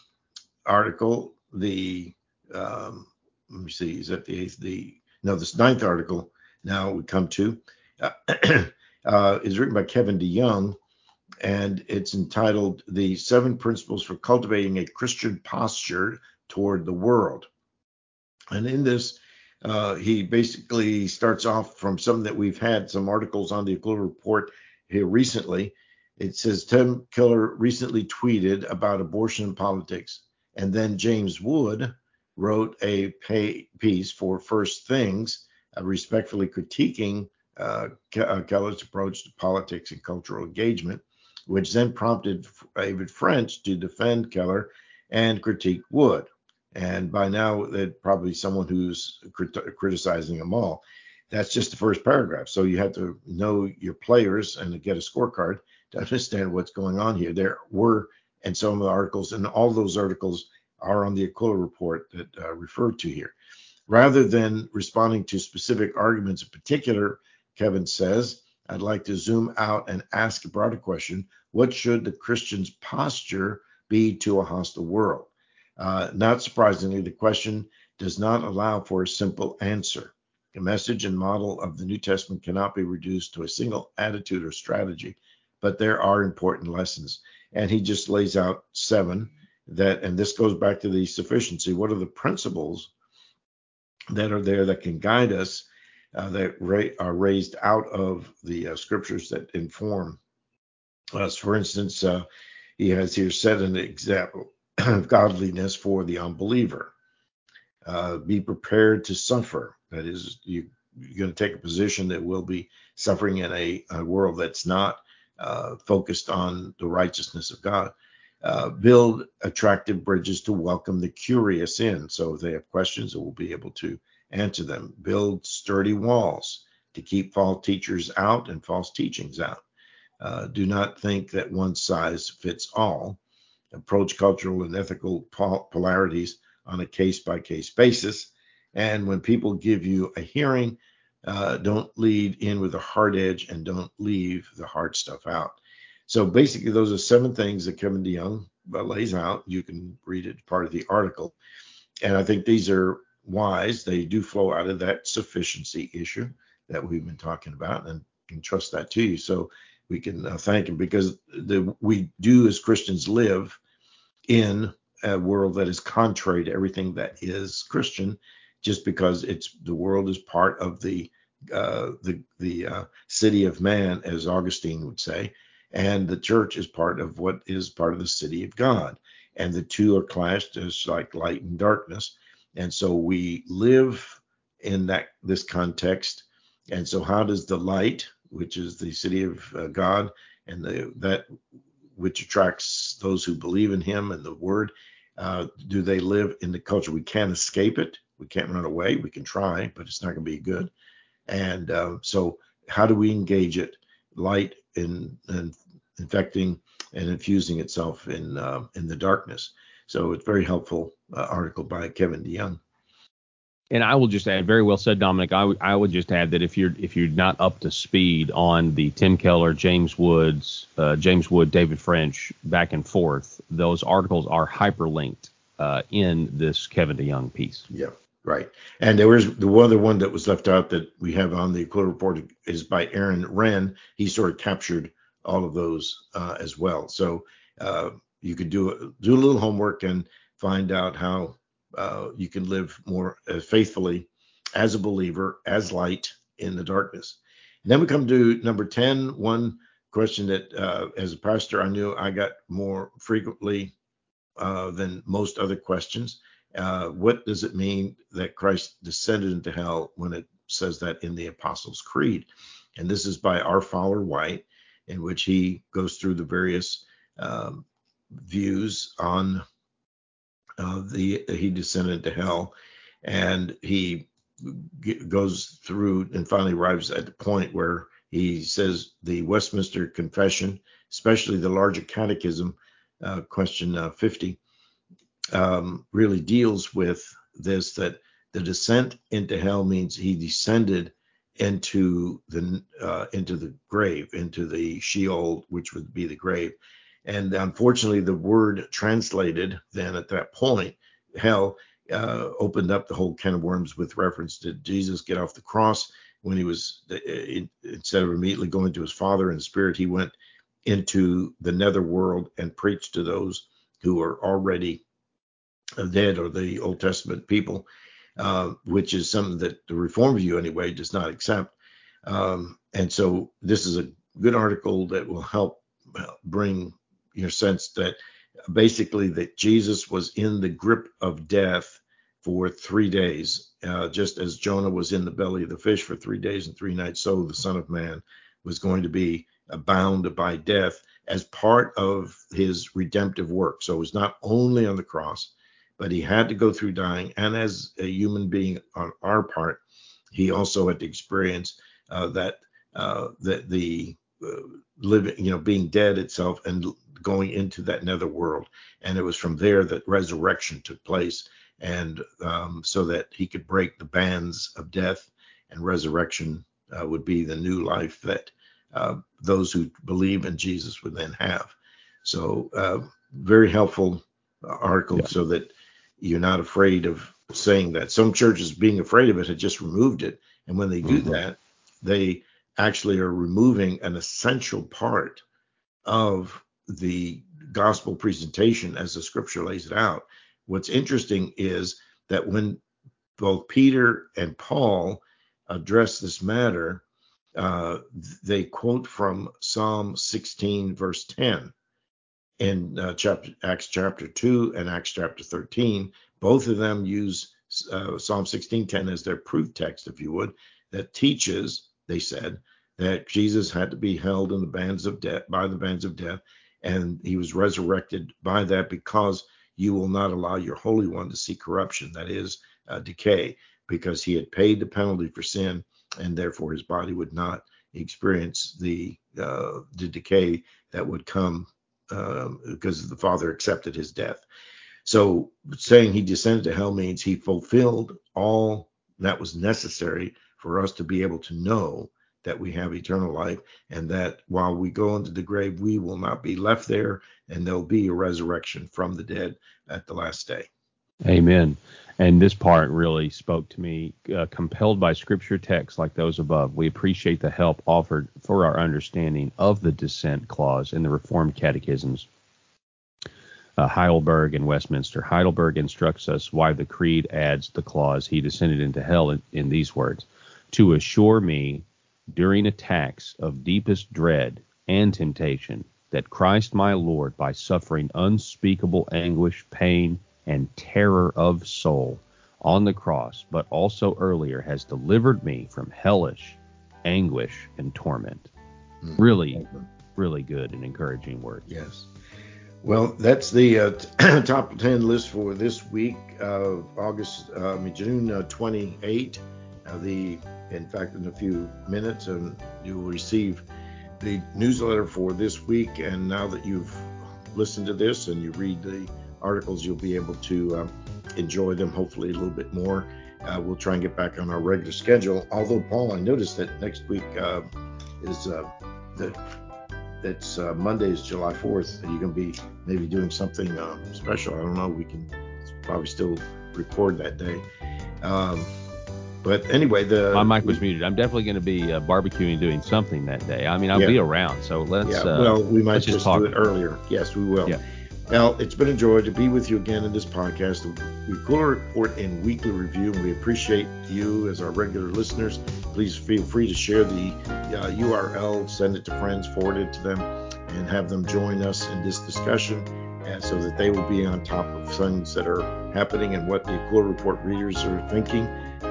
article, the um, let me see, is that the eighth? The no, this ninth article now we come to uh, [CLEARS THROAT] uh, is written by Kevin DeYoung, and it's entitled "The Seven Principles for Cultivating a Christian Posture Toward the World." And in this, uh, he basically starts off from some that we've had some articles on the Aquila Report here recently. It says Tim Keller recently tweeted about abortion politics, and then James Wood wrote a piece for First Things uh, respectfully critiquing uh, uh, Keller's approach to politics and cultural engagement, which then prompted David French to defend Keller and critique Wood. And by now, there's probably someone who's crit- criticizing them all. That's just the first paragraph. So you have to know your players and get a scorecard to understand what's going on here. There were, and some of the articles, and all those articles are on the Aquila report that uh, referred to here. Rather than responding to specific arguments in particular, Kevin says, I'd like to zoom out and ask a broader question. What should the Christian's posture be to a hostile world? Uh, not surprisingly, the question does not allow for a simple answer. The message and model of the New Testament cannot be reduced to a single attitude or strategy, but there are important lessons. And he just lays out seven that, and this goes back to the sufficiency. What are the principles that are there that can guide us uh, that ra- are raised out of the uh, scriptures that inform us. For instance, uh, he has here set an example of godliness for the unbeliever. Uh, be prepared to suffer. That is, you, are going to take a position that will be suffering in a, a world that's not uh, focused on the righteousness of God. Uh, build attractive bridges to welcome the curious in. So if they have questions, it will be able to answer them. Build sturdy walls to keep false teachers out and false teachings out. Uh, do not think that one size fits all. Approach cultural and ethical polarities on a case by case basis. And when people give you a hearing, uh, don't lead in with a hard edge and don't leave the hard stuff out. So basically, those are seven things that Kevin DeYoung lays out. You can read it part of the article. And I think these are wise. They do flow out of that sufficiency issue that we've been talking about and can trust that to you. So we can uh, thank him because the, we do as Christians live in a world that is contrary to everything that is Christian, just because it's the world is part of the uh, the the uh, city of man, as Augustine would say, and the church is part of what is part of the city of God. And the two are clashed as like light and darkness. And so we live in that this context. And so how does the light, which is the city of uh, God, and the, that which attracts those who believe in Him and the Word, uh, do they live in the culture? We can't escape it. We can't run away. We can try, but it's not going to be good. And uh, so, how do we engage it? Light in, in infecting and infusing itself in uh, in the darkness. So it's very helpful uh, article by Kevin DeYoung. And I will just add, very well said, Dominic. I, w- I would just add that if you're if you're not up to speed on the Tim Keller, James Woods, uh, James Wood, David French, back and forth, those articles are hyperlinked uh, in this Kevin DeYoung piece. Yeah, Right. And there was the other one that was left out that we have on the Aquila report is by Aaron Renn. He sort of captured all of those uh, as well. So uh, you could do do a little homework and find out how uh, you can live more uh, faithfully as a believer, as light in the darkness. And then we come to number 10, one question that uh, as a pastor I knew I got more frequently uh, than most other questions uh, what does it mean that Christ descended into hell when it says that in the Apostles' Creed? And this is by R. Fowler White, in which he goes through the various um, views on uh, the he descended to hell, and he goes through and finally arrives at the point where he says the Westminster Confession, especially the larger Catechism, uh, question uh, 50, um, really deals with this that the descent into hell means he descended into the uh, into the grave, into the Sheol, which would be the grave. And unfortunately, the word translated then at that point, hell, uh, opened up the whole can of worms with reference to Jesus get off the cross when he was uh, in, instead of immediately going to his Father in spirit, he went into the nether world and preached to those who were already dead or the Old Testament people, uh, which is something that the Reform view anyway does not accept. Um, and so this is a good article that will help bring your sense that basically that Jesus was in the grip of death for three days, uh, just as Jonah was in the belly of the fish for three days and three nights. So the Son of Man was going to be bound by death as part of his redemptive work. So it was not only on the cross, but he had to go through dying. And as a human being on our part, he also had to experience uh, that uh, that the uh, living, you know, being dead itself and going into that nether world. And it was from there that resurrection took place, and um, so that he could break the bands of death, and resurrection uh, would be the new life that uh, those who believe in Jesus would then have. So uh, very helpful article, yeah. so that you're not afraid of saying that. Some churches, being afraid of it, had just removed it. And when they do mm-hmm. that, they actually are removing an essential part of the gospel presentation as the scripture lays it out. What's interesting is that when both Peter and Paul address this matter, uh, they quote from Psalm 16, verse 10 in uh, chapter Acts chapter 2 and Acts chapter 13. Both of them use uh, Psalm 16:10 as their proof text, if you would, that teaches, they said, that Jesus had to be held in the bands of death by the bands of death, and he was resurrected by that because you will not allow your Holy One to see corruption, that is, uh, decay, because he had paid the penalty for sin, and therefore his body would not experience the uh, the decay that would come um, because the Father accepted his death. So saying he descended to hell means he fulfilled all that was necessary for us to be able to know that we have eternal life and that while we go into the grave, we will not be left there and there'll be a resurrection from the dead at the last day. Amen. And this part really spoke to me. Uh, compelled by scripture texts like those above, we appreciate the help offered for our understanding of the descent clause in the Reformed catechisms. Uh, Heidelberg and Westminster. Heidelberg instructs us why the Creed adds the clause, He descended into hell, in, in these words to assure me during attacks of deepest dread and temptation that Christ my Lord, by suffering unspeakable anguish, pain, and terror of soul on the cross, but also earlier has delivered me from hellish anguish and torment. Mm-hmm. Really, really good and encouraging words. Yes. Well, that's the uh, t- [CLEARS THROAT] top 10 list for this week of August, uh, June uh, 28. The, in fact, in a few minutes, and you will receive the newsletter for this week. And now that you've listened to this and you read the articles, you'll be able to uh, enjoy them hopefully a little bit more. Uh, we'll try and get back on our regular schedule. Although, Paul, I noticed that next week uh, is uh, the that's uh, Monday is July 4th. You're going to be maybe doing something um, special. I don't know. We can probably still record that day. Um, but anyway, the my mic was muted. I'm definitely going to be uh, barbecuing, doing something that day. I mean, I'll Yeah. be around, so let's. yeah, uh, well, we might just, talk. do it earlier. Yes, we will. Yeah. Now, it's been a joy to be with you again in this podcast, the Aquila Report and Weekly Review. We appreciate you as our regular listeners. Please feel free to share the uh, URL, send it to friends, forward it to them, and have them join us in this discussion and so that they will be on top of things that are happening and what the Aquila Report readers are thinking.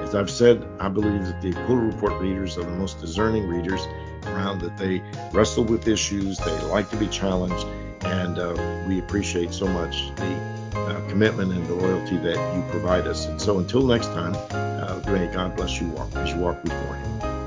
As I've said, I believe that the Aquila Report readers are the most discerning readers around, that they wrestle with issues, they like to be challenged, and uh, we appreciate so much the uh, commitment and the loyalty that you provide us. And so until next time, uh, may God bless you walk as you walk before Him.